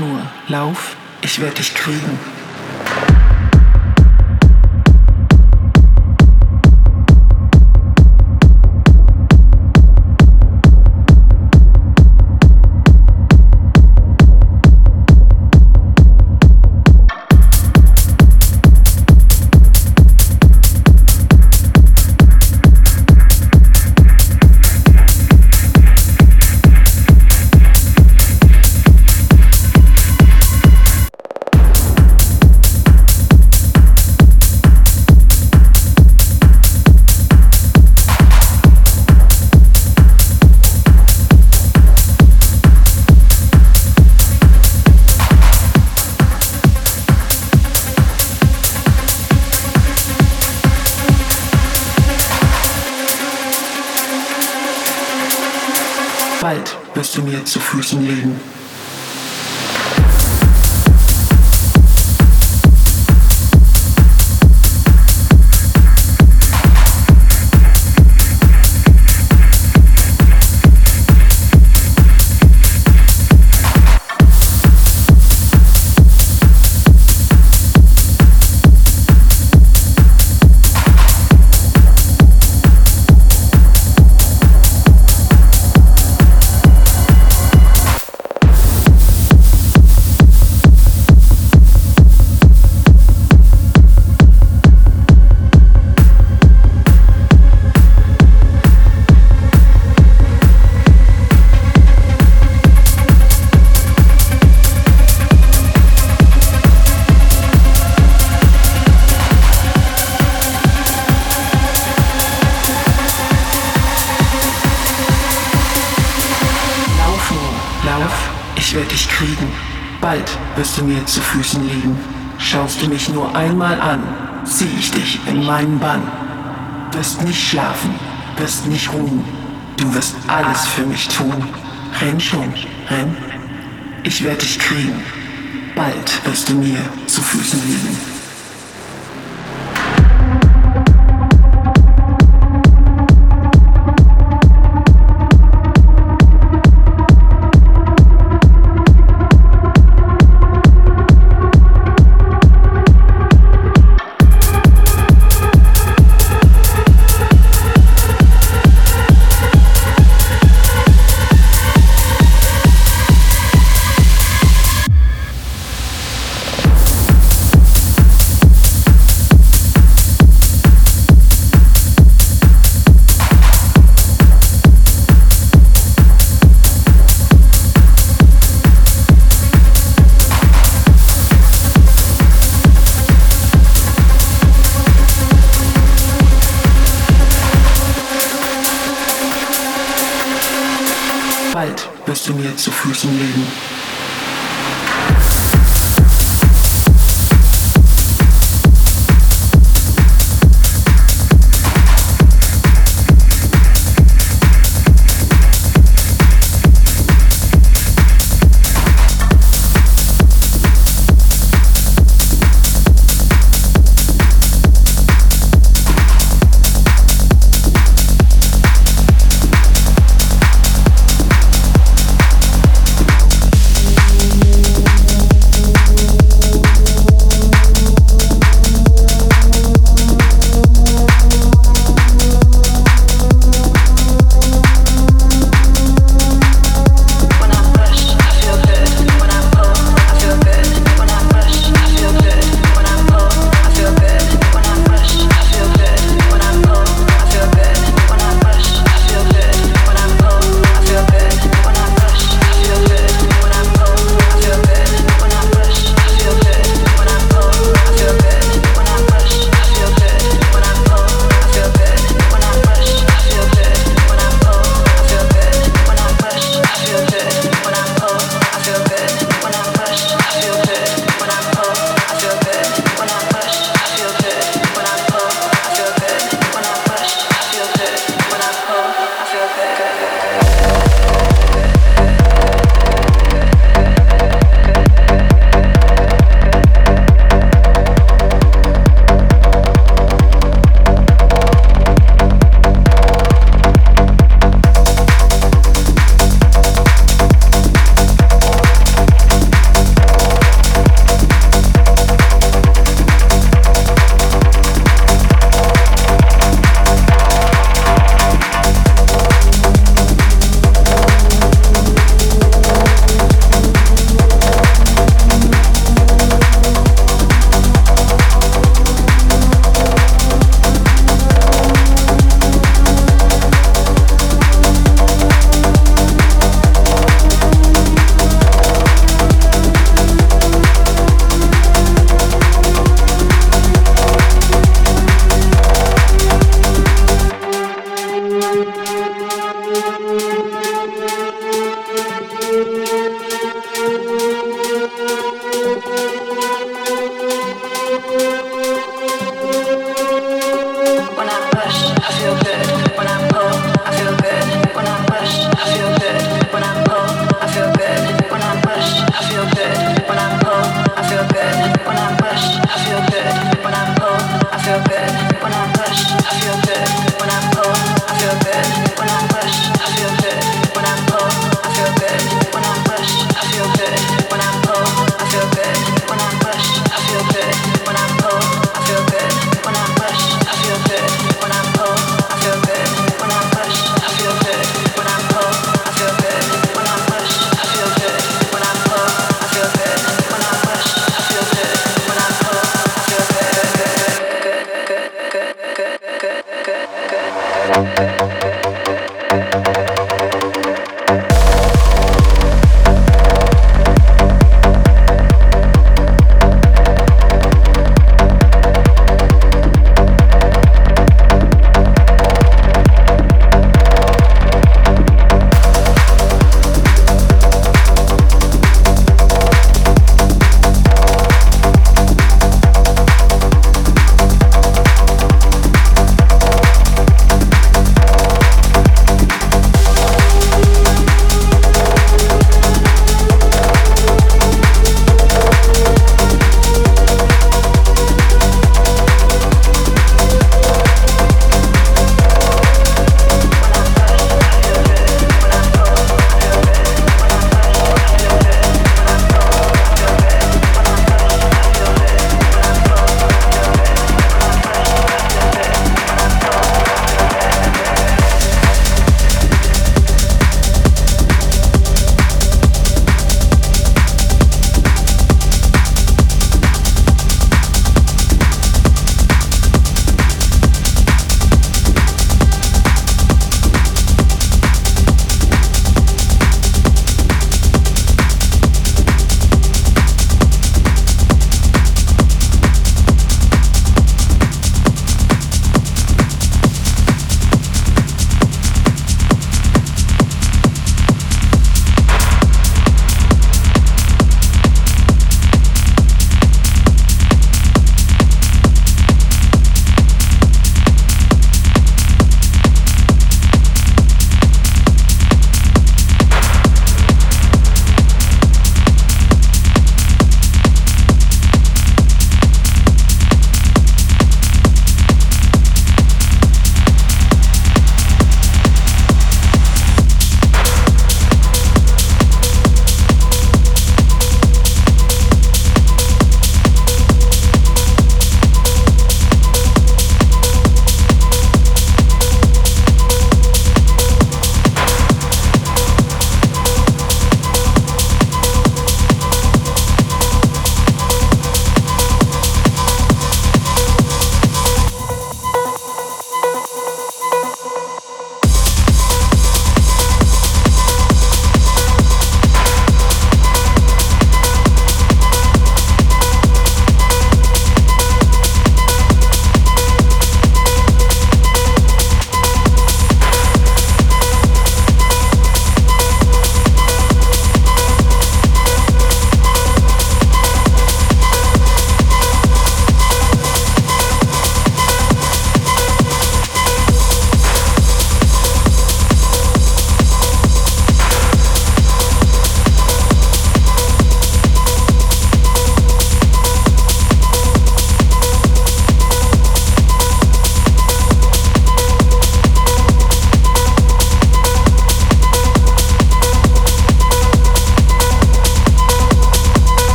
Nur, lauf, ich werde dich kriegen. Ich werde dich kriegen. Bald wirst du mir zu Füßen liegen. Schaust du mich nur einmal an, zieh ich dich in meinen Bann. Wirst nicht schlafen, wirst nicht ruhen. Du wirst alles für mich tun. Renn schon, renn. Ich werde dich kriegen. Bald wirst du mir zu Füßen liegen.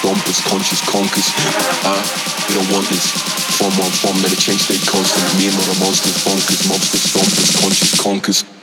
stompers, conscious conkers. Ah, they don't want this. Form on form, let it change, stay constant. Me and my monster, bonkers, mobster, stompers, conscious conkers.